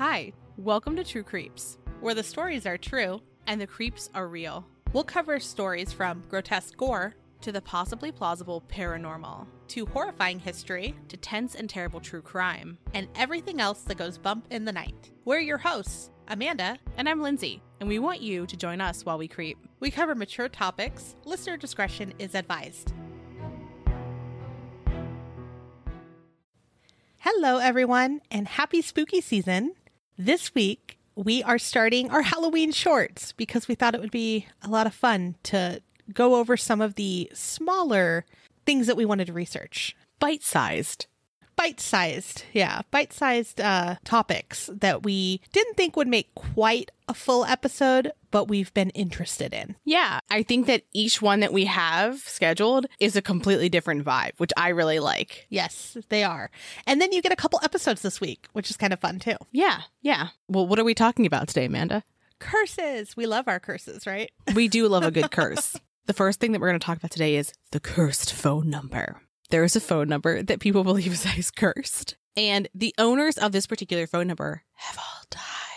Hi, welcome to True Creeps, where the stories are true and the creeps are real. We'll cover stories from grotesque gore to the possibly plausible paranormal, to horrifying history, to tense and terrible true crime, and everything else that goes bump in the night. We're your hosts, Amanda, and I'm Lindsay, and we want you to join us while we creep. We cover mature topics. Listener discretion is advised. Hello, everyone, and happy spooky season. This week, we are starting our Halloween shorts because we thought it would be a lot of fun to go over some of the smaller things that we wanted to research. Bite sized. Bite sized, yeah, bite sized uh, topics that we didn't think would make quite a full episode, but we've been interested in. Yeah, I think that each one that we have scheduled is a completely different vibe, which I really like. Yes, they are. And then you get a couple episodes this week, which is kind of fun too. Yeah, yeah. Well, what are we talking about today, Amanda? Curses. We love our curses, right? We do love a good curse. The first thing that we're going to talk about today is the cursed phone number. There is a phone number that people believe is cursed, and the owners of this particular phone number have all died.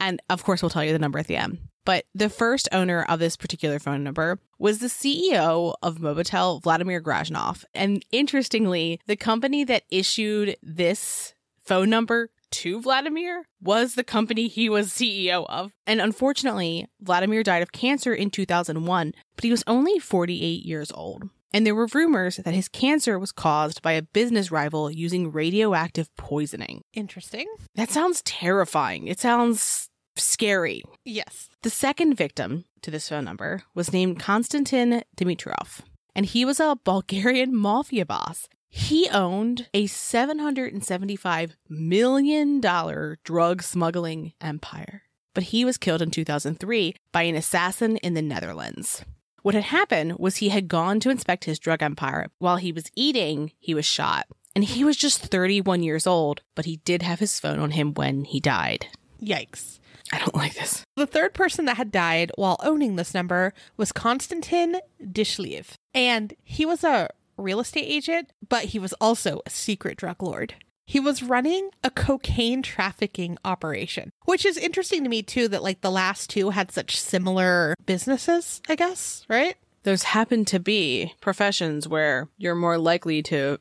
And of course, we'll tell you the number at the end. But the first owner of this particular phone number was the CEO of Mobitel, Vladimir Grashnov. And interestingly, the company that issued this phone number to Vladimir was the company he was CEO of. And unfortunately, Vladimir died of cancer in 2001, but he was only 48 years old. And there were rumors that his cancer was caused by a business rival using radioactive poisoning. Interesting. That sounds terrifying. It sounds scary. Yes. The second victim to this phone number was named Konstantin Dimitrov, and he was a Bulgarian mafia boss. He owned a $775 million drug smuggling empire, but he was killed in 2003 by an assassin in the Netherlands. What had happened was he had gone to inspect his drug empire. While he was eating, he was shot. And he was just 31 years old, but he did have his phone on him when he died. Yikes. I don't like this. The third person that had died while owning this number was Konstantin Dishliev. And he was a real estate agent, but he was also a secret drug lord. He was running a cocaine trafficking operation, which is interesting to me too that like the last two had such similar businesses, I guess, right? Those happen to be professions where you're more likely to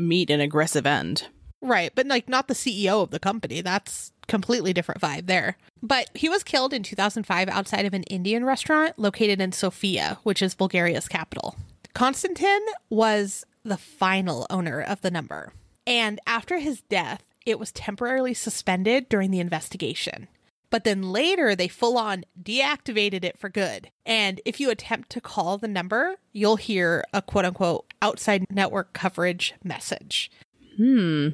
meet an aggressive end. Right, but like not the CEO of the company. That's completely different vibe there. But he was killed in 2005 outside of an Indian restaurant located in Sofia, which is Bulgaria's capital. Konstantin was the final owner of the number. And after his death, it was temporarily suspended during the investigation. But then later, they full on deactivated it for good. And if you attempt to call the number, you'll hear a quote unquote outside network coverage message. Hmm.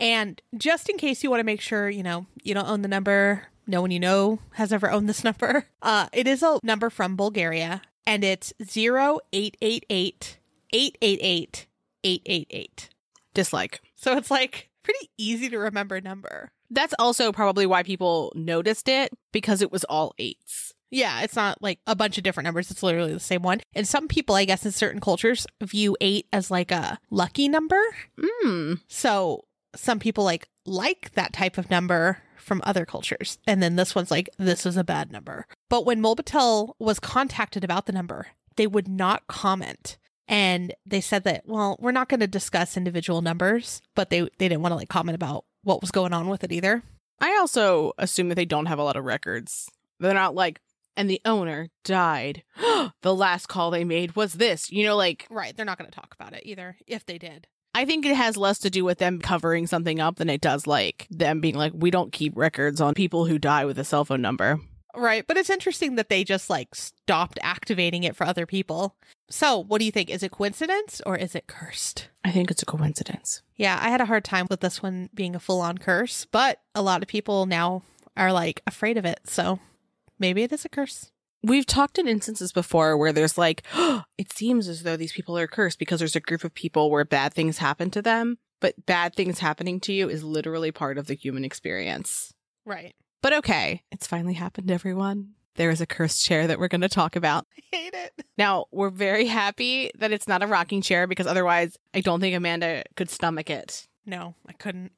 And just in case you want to make sure, you know, you don't own the number, no one you know has ever owned this number, uh, it is a number from Bulgaria and it's 0888 888 888. Dislike. So it's like pretty easy to remember number. That's also probably why people noticed it because it was all eights. Yeah, it's not like a bunch of different numbers. It's literally the same one. And some people, I guess, in certain cultures view eight as like a lucky number. Mm. So some people like like that type of number from other cultures. And then this one's like, this is a bad number. But when Mobitel was contacted about the number, they would not comment. And they said that, well, we're not going to discuss individual numbers, but they, they didn't want to like comment about what was going on with it either. I also assume that they don't have a lot of records. They're not like, and the owner died. the last call they made was this, you know, like. Right. They're not going to talk about it either, if they did. I think it has less to do with them covering something up than it does like them being like, we don't keep records on people who die with a cell phone number. Right. But it's interesting that they just like stopped activating it for other people. So, what do you think? Is it coincidence or is it cursed? I think it's a coincidence. Yeah, I had a hard time with this one being a full on curse, but a lot of people now are like afraid of it. So, maybe it is a curse. We've talked in instances before where there's like, oh, it seems as though these people are cursed because there's a group of people where bad things happen to them, but bad things happening to you is literally part of the human experience. Right. But okay, it's finally happened, everyone. There is a cursed chair that we're going to talk about. I hate it. Now, we're very happy that it's not a rocking chair because otherwise, I don't think Amanda could stomach it. No, I couldn't.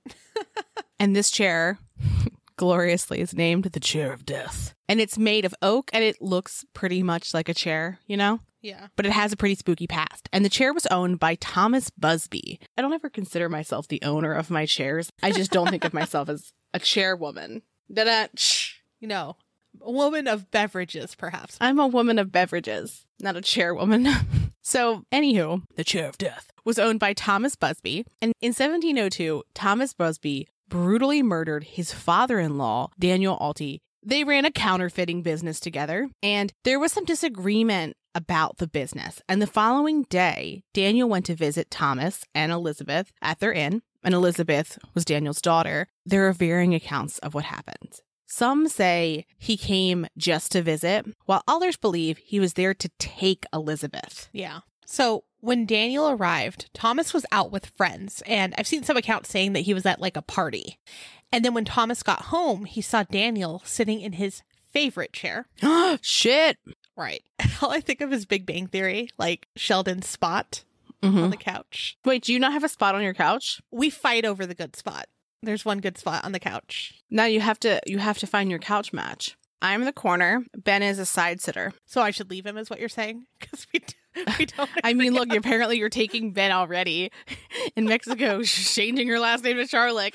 and this chair gloriously is named the Chair of Death. And it's made of oak and it looks pretty much like a chair, you know? Yeah. But it has a pretty spooky past. And the chair was owned by Thomas Busby. I don't ever consider myself the owner of my chairs. I just don't think of myself as a chairwoman. Da-da. Shh. You know, a woman of beverages, perhaps. I'm a woman of beverages, not a chairwoman. so, anywho, the Chair of Death was owned by Thomas Busby. And in 1702, Thomas Busby brutally murdered his father in law, Daniel Auty. They ran a counterfeiting business together, and there was some disagreement about the business. And the following day, Daniel went to visit Thomas and Elizabeth at their inn, and Elizabeth was Daniel's daughter. There are varying accounts of what happened. Some say he came just to visit, while others believe he was there to take Elizabeth. Yeah. So when Daniel arrived, Thomas was out with friends, and I've seen some accounts saying that he was at like a party. And then when Thomas got home, he saw Daniel sitting in his favorite chair. Shit. Right. All I think of is Big Bang Theory, like Sheldon's spot Mhm. on the couch. Wait, do you not have a spot on your couch? We fight over the good spot. There's one good spot on the couch. Now you have to you have to find your couch match. I'm the corner. Ben is a side sitter. So I should leave him, is what you're saying? Because we, d- we don't. I mean, look, on- apparently you're taking Ben already in Mexico, changing your last name to Charlotte.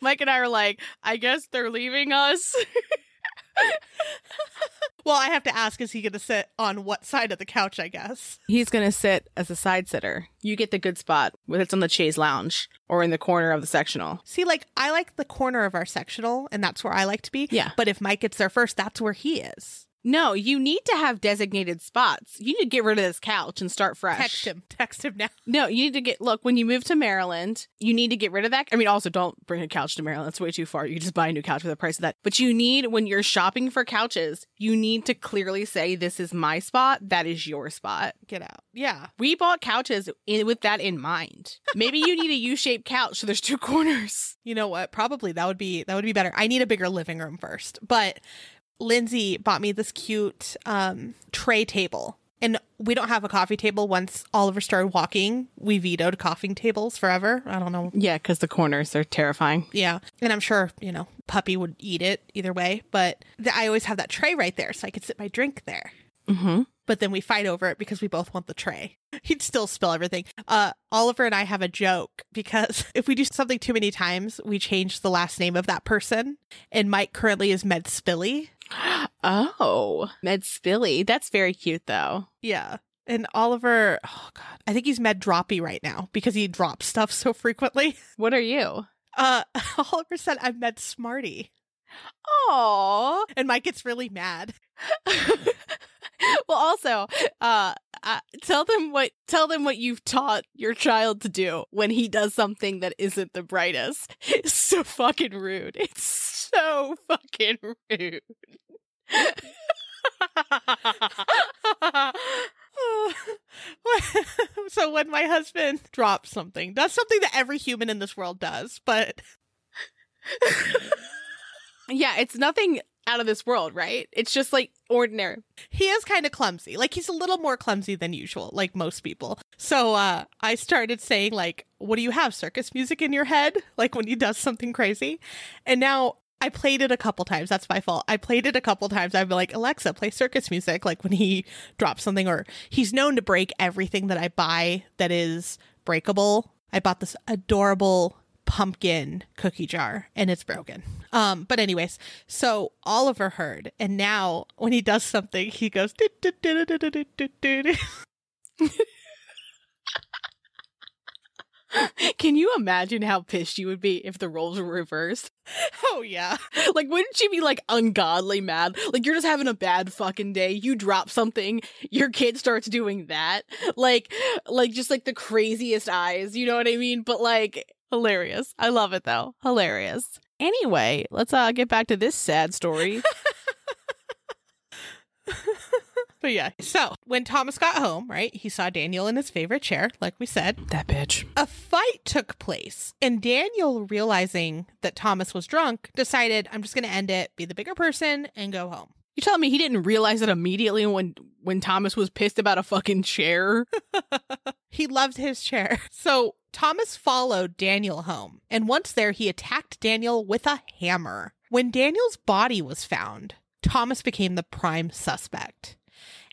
Mike and I are like, I guess they're leaving us. Well, I have to ask: Is he going to sit on what side of the couch? I guess. He's gonna sit as a side sitter. You get the good spot, whether it's on the chaise lounge or in the corner of the sectional. See, like I like the corner of our sectional, and that's where I like to be. Yeah. But if Mike gets there first, that's where he is. No, you need to have designated spots. You need to get rid of this couch and start fresh. Text him. Text him now. No, you need to get look when you move to Maryland. You need to get rid of that. I mean, also don't bring a couch to Maryland. It's way too far. You can just buy a new couch for the price of that. But you need when you're shopping for couches, you need to clearly say, "This is my spot. That is your spot." Get out. Yeah. We bought couches in, with that in mind. Maybe you need a U-shaped couch so there's two corners. You know what? Probably that would be that would be better. I need a bigger living room first. But Lindsay bought me this cute um tray table. And we don't have a coffee table. Once Oliver started walking, we vetoed coffee tables forever. I don't know. Yeah, because the corners are terrifying. Yeah. And I'm sure, you know, puppy would eat it either way. But th- I always have that tray right there so I could sit my drink there. Mm-hmm. but then we fight over it because we both want the tray. He'd still spill everything. Uh, Oliver and I have a joke because if we do something too many times, we change the last name of that person. And Mike currently is Med Spilly. Oh, Med Spilly. That's very cute, though. Yeah. And Oliver, oh God, I think he's Med Droppy right now because he drops stuff so frequently. What are you? Uh, Oliver said I'm Med Smarty. Aw. And Mike gets really mad. well, also, uh, uh, tell them what tell them what you've taught your child to do when he does something that isn't the brightest. It's so fucking rude. It's so fucking rude. so when my husband drops something, that's something that every human in this world does, but yeah, it's nothing out of this world, right? It's just like ordinary. he is kind of clumsy. Like he's a little more clumsy than usual, like most people. So uh I started saying like, "What do you have? Circus music in your head?" Like when he does something crazy. And now I played it a couple times. That's my fault. I played it a couple times. I've been like, "Alexa, play circus music." Like when he drops something or he's known to break everything that I buy that is breakable. I bought this adorable pumpkin cookie jar and it's broken. Um, but anyways, so Oliver heard, and now when he does something, he goes. Can you imagine how pissed you would be if the roles were reversed? Oh yeah. Like wouldn't you be like ungodly mad? Like you're just having a bad fucking day. You drop something, your kid starts doing that. Like like just like the craziest eyes, you know what I mean? But like hilarious. I love it though. Hilarious. Anyway, let's uh get back to this sad story. but yeah. So when Thomas got home, right, he saw Daniel in his favorite chair, like we said. that bitch. A fight took place, and Daniel, realizing that Thomas was drunk, decided, "I'm just going to end it, be the bigger person, and go home." You telling me he didn't realize it immediately when when Thomas was pissed about a fucking chair? He loved his chair. So Thomas followed Daniel home, and once there, he attacked Daniel with a hammer. When Daniel's body was found, Thomas became the prime suspect.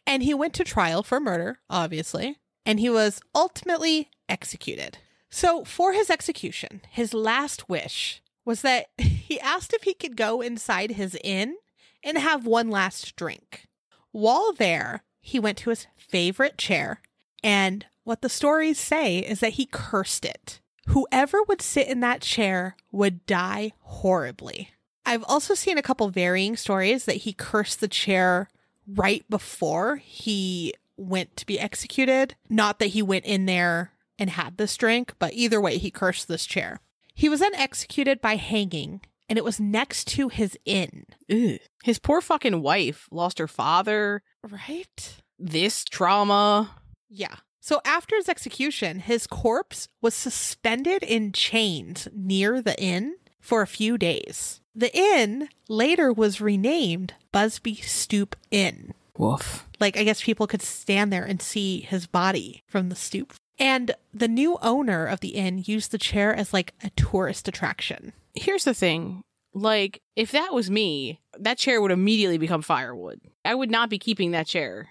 And he went to trial for murder, obviously, and he was ultimately executed. So, for his execution, his last wish was that he asked if he could go inside his inn and have one last drink. While there, he went to his favorite chair, and what the stories say is that he cursed it. Whoever would sit in that chair would die horribly. I've also seen a couple varying stories that he cursed the chair right before he went to be executed. Not that he went in there and had this drink, but either way, he cursed this chair. He was then executed by hanging, and it was next to his inn. His poor fucking wife lost her father. Right? This trauma. Yeah. So after his execution, his corpse was suspended in chains near the inn for a few days. The inn later was renamed Busby Stoop Inn. Woof. Like, I guess people could stand there and see his body from the stoop. And the new owner of the inn used the chair as like a tourist attraction. Here's the thing. Like, if that was me, that chair would immediately become firewood. I would not be keeping that chair.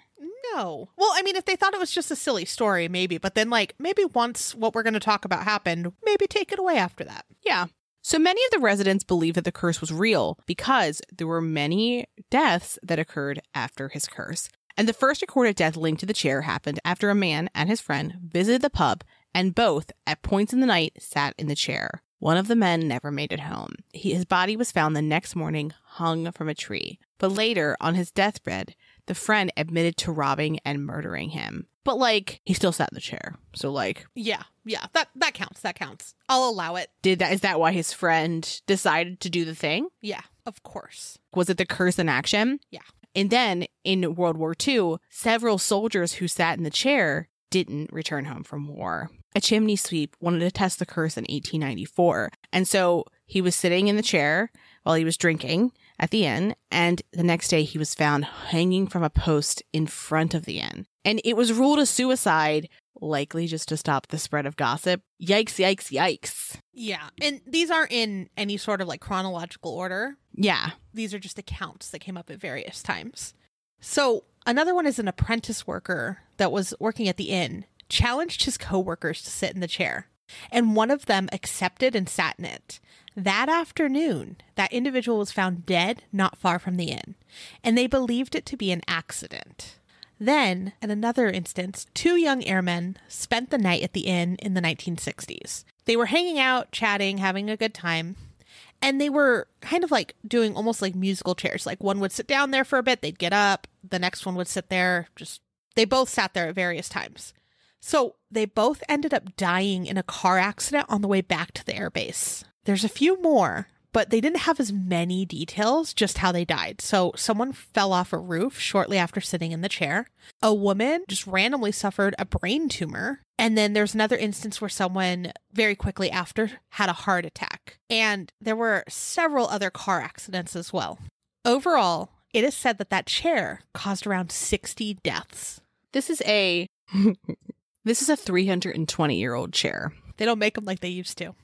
No. Well, I mean, if they thought it was just a silly story, maybe, but then, like, maybe once what we're going to talk about happened, maybe take it away after that. Yeah. So many of the residents believe that the curse was real because there were many deaths that occurred after his curse. And the first recorded death linked to the chair happened after a man and his friend visited the pub and both, at points in the night, sat in the chair. One of the men never made it home. He, his body was found the next morning hung from a tree. But later, on his deathbed, the friend admitted to robbing and murdering him. But like, he still sat in the chair. So like, Yeah. Yeah. That, that counts. That counts. I'll allow it. did that is that why his friend decided to do the thing? Yeah. Of course. Was it the curse in action? Yeah. And then in World War II, several soldiers who sat in the chair didn't return home from war. A chimney sweep wanted to test the curse in 1894. And so he was sitting in the chair while he was drinking at the inn. And the next day he was found hanging from a post in front of the inn. And it was ruled a suicide, likely just to stop the spread of gossip. Yikes, yikes, yikes. Yeah. And these aren't in any sort of like chronological order. Yeah. These are just accounts that came up at various times. So another one is an apprentice worker that was working at the inn, challenged his coworkers to sit in the chair. And one of them accepted and sat in it. That afternoon, that individual was found dead not far from the inn, and they believed it to be an accident. Then, in another instance, two young airmen spent the night at the inn in the 1960s. They were hanging out, chatting, having a good time, and they were kind of like doing almost like musical chairs. Like one would sit down there for a bit, they'd get up, the next one would sit there, just they both sat there at various times. So they both ended up dying in a car accident on the way back to the airbase. There's a few more, but they didn't have as many details, just how they died. So someone fell off a roof shortly after sitting in the chair. A woman just randomly suffered a brain tumor. And then there's another instance where someone very quickly after had a heart attack. And there were several other car accidents as well. Overall, it is said that that chair caused around 60 deaths. This is a this is a 320 year old chair. They don't make them like they used to.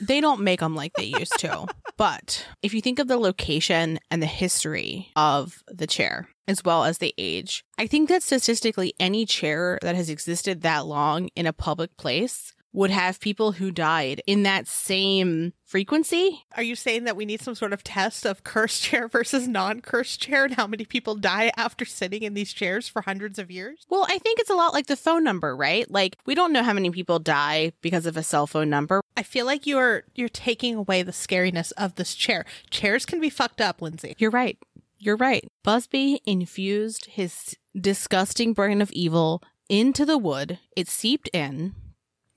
They don't make them like they used to. but if you think of the location and the history of the chair, as well as the age, I think that statistically, any chair that has existed that long in a public place would have people who died in that same frequency. Are you saying that we need some sort of test of cursed chair versus non cursed chair and how many people die after sitting in these chairs for hundreds of years? Well, I think it's a lot like the phone number, right? Like we don't know how many people die because of a cell phone number. I feel like you're you're taking away the scariness of this chair. Chairs can be fucked up, Lindsay. You're right. You're right. Busby infused his disgusting brain of evil into the wood. It seeped in.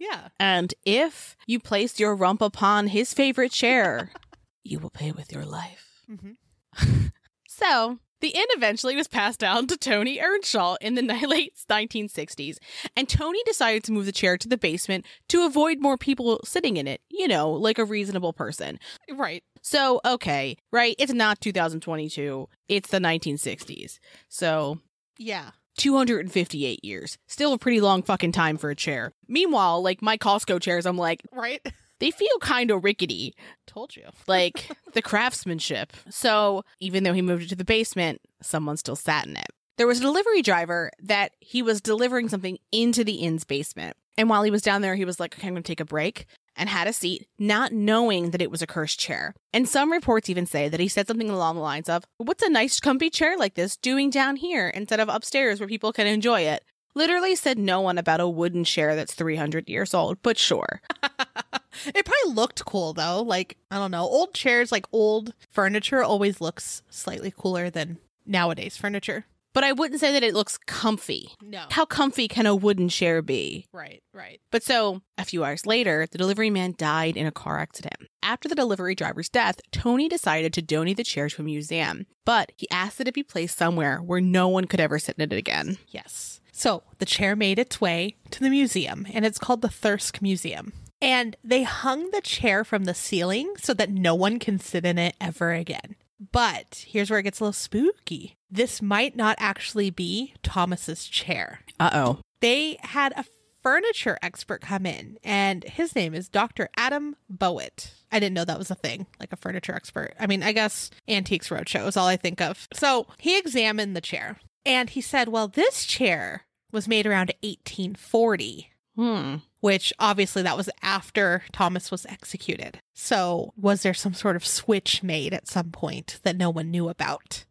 Yeah. And if you placed your rump upon his favorite chair, you will pay with your life. Mm-hmm. So, the inn eventually was passed down to Tony Earnshaw in the late 1960s, and Tony decided to move the chair to the basement to avoid more people sitting in it, you know, like a reasonable person. Right. So, okay, right, it's not 2022, it's the 1960s. So, Yeah. 258 years. Still a pretty long fucking time for a chair. Meanwhile, like my Costco chairs, I'm like, Right. they feel kind of rickety, Told you. like the craftsmanship. So even though he moved it to the basement, someone still sat in it. There was a delivery driver that he was delivering something into the inn's basement. And while he was down there, he was like, okay, I'm going to take a break and had a seat, not knowing that it was a cursed chair. And some reports even say that he said something along the lines of, What's a nice, comfy chair like this doing down here instead of upstairs where people can enjoy it? Literally said no one about a wooden chair that's 300 years old, but sure. It probably looked cool though. Like, I don't know. Old chairs, like old furniture, always looks slightly cooler than nowadays furniture. But I wouldn't say that it looks comfy. No. How comfy can a wooden chair be? Right, right. But so, a few hours later, the delivery man died in a car accident. After the delivery driver's death, Tony decided to donate the chair to a museum, but he asked that it be placed somewhere where no one could ever sit in it again. Yes. So the chair made its way to the museum, and it's called the Thirsk Museum. And they hung the chair from the ceiling so that no one can sit in it ever again. But here's where it gets a little spooky. This might not actually be Thomas's chair. Uh oh. They had a furniture expert come in, and his name is Dr. Adam Bowett. I didn't know that was a thing, like a furniture expert. I mean, I guess Antiques Roadshow is all I think of. So he examined the chair, and he said, Well, this chair was made around 1840 Hmm. which obviously that was after Thomas was executed. So, was there some sort of switch made at some point that no one knew about?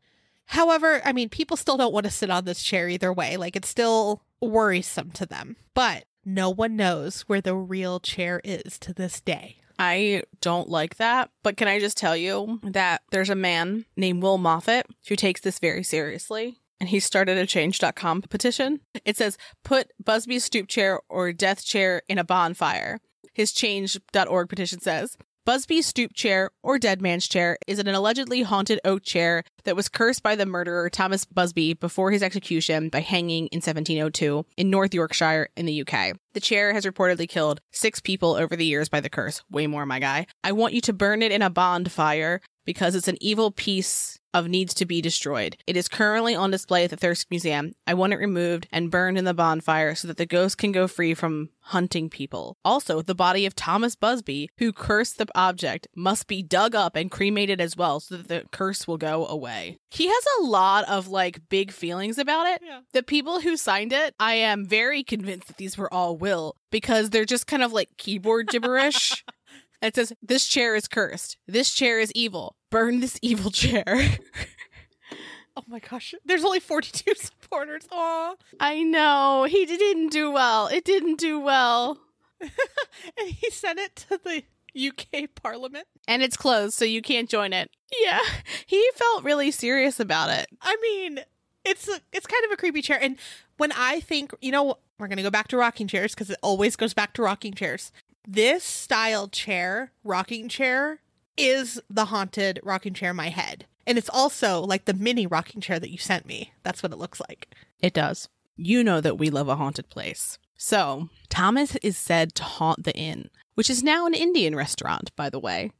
However, I mean, people still don't want to sit on this chair either way. Like, it's still worrisome to them. But no one knows where the real chair is to this day. I don't like that, but can I just tell you that there's a man named Will Moffat who takes this very seriously. And he started a change.com petition. It says, put Busby's stoop chair or death chair in a bonfire. His change.org petition says, Busby's stoop chair or dead man's chair is an allegedly haunted oak chair that was cursed by the murderer Thomas Busby before his execution by hanging in 1702 in North Yorkshire in the UK. The chair has reportedly killed six people over the years by the curse. Way more, my guy. I want you to burn it in a bonfire because it's an evil piece of needs to be destroyed. It is currently on display at the Thirsk Museum. I want it removed and burned in the bonfire so that the ghost can go free from hunting people. Also, the body of Thomas Busby, who cursed the object, must be dug up and cremated as well so that the curse will go away. He has a lot of like big feelings about it. Yeah. The people who signed it, I am very convinced that these were all Will because they're just kind of like keyboard gibberish. It says, This chair is cursed. This chair is evil. Burn this evil chair. Oh my gosh. There's only 42 supporters. Aw. I know. He didn't do well. It didn't do well. and he sent it to the UK Parliament. And it's closed, so you can't join it. Yeah. He felt really serious about it. I mean, it's a, it's kind of a creepy chair. And when I think, you know, we're going to go back to rocking chairs because it always goes back to rocking chairs. This style chair, rocking chair, is the haunted rocking chair in my head. And it's also like the mini rocking chair that you sent me. That's what it looks like. It does. You know that we love a haunted place. So, Thomas is said to haunt the inn, which is now an Indian restaurant, by the way.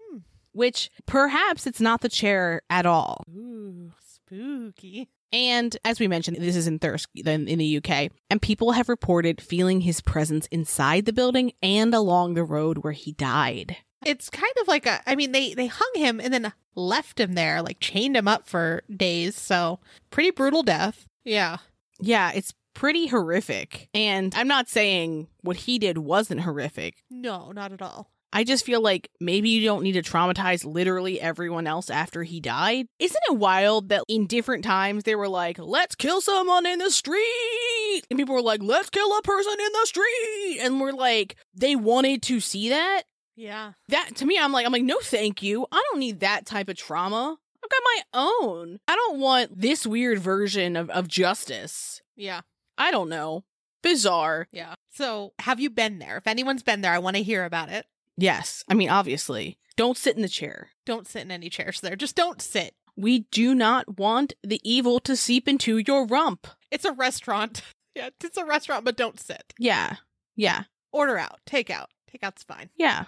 Hmm. Which perhaps it's not the chair at all. Ooh, spooky. And as we mentioned, this is in Thirsk in in the UK, and people have reported feeling his presence inside the building and along the road where he died. It's kind of like a I mean they they hung him and then left him there, like chained him up for days. So, pretty brutal death. Yeah. Yeah, it's pretty horrific. And I'm not saying what he did wasn't horrific. No, not at all. I just feel like maybe you don't need to traumatize literally everyone else after he died. Isn't it wild that in different times they were like, let's kill someone in the street? And people were like, let's kill a person in the street. And we're like, they wanted to see that? Yeah. That to me, I'm like, I'm like, no, thank you. I don't need that type of trauma. I've got my own. I don't want this weird version of, of justice. Yeah. I don't know. Bizarre. Yeah. So, have you been there? If anyone's been there, I want to hear about it. Yes. I mean, obviously. Don't sit in the chair. Don't sit in any chairs there. Just don't sit. We do not want the evil to seep into your rump. It's a restaurant. Yeah, it's a restaurant, but don't sit. Yeah. Yeah. Order out, take out. Takeout's fine. Yeah.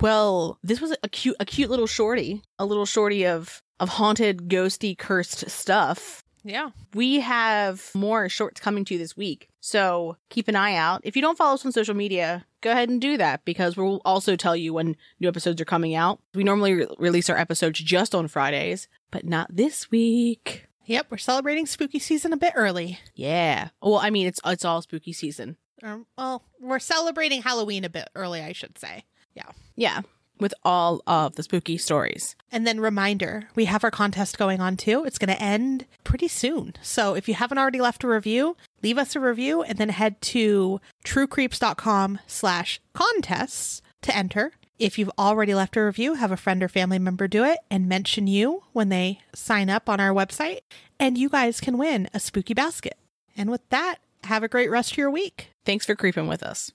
Well, this was a cute a cute little shorty. A little shorty of of haunted, ghosty, cursed stuff. Yeah. We have more shorts coming to you this week. So keep an eye out. If you don't follow us on social media, go ahead and do that because we'll also tell you when new episodes are coming out. We normally re- release our episodes just on Fridays, but not this week. Yep, we're celebrating spooky season a bit early. Yeah. Well, I mean, it's it's all spooky season. Um, well, we're celebrating Halloween a bit early, I should say. Yeah. Yeah, with all of the spooky stories. And then reminder, we have our contest going on too. It's going to end pretty soon. So if you haven't already left a review, leave us a review and then head to truecreeps.com slash contests to enter. If you've already left a review, have a friend or family member do it and mention you when they sign up on our website, and you guys can win a spooky basket. And with that, have a great rest of your week. Thanks for creeping with us.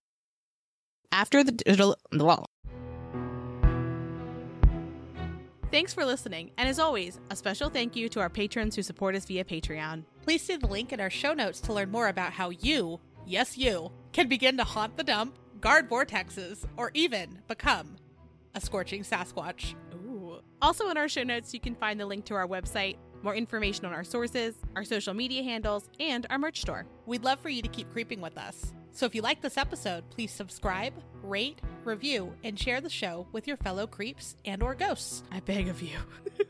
After the digital. Thanks for listening. And as always, a special thank you to our patrons who support us via Patreon. Please see the link in our show notes to learn more about how you, yes, you, can begin to haunt the dump, guard vortexes, or even become a scorching Sasquatch. Ooh. Also, in our show notes, you can find the link to our website, more information on our sources, our social media handles, and our merch store. We'd love for you to keep creeping with us. So if you like this episode, please subscribe, rate, review, and share the show with your fellow creeps and or ghosts. I beg of you.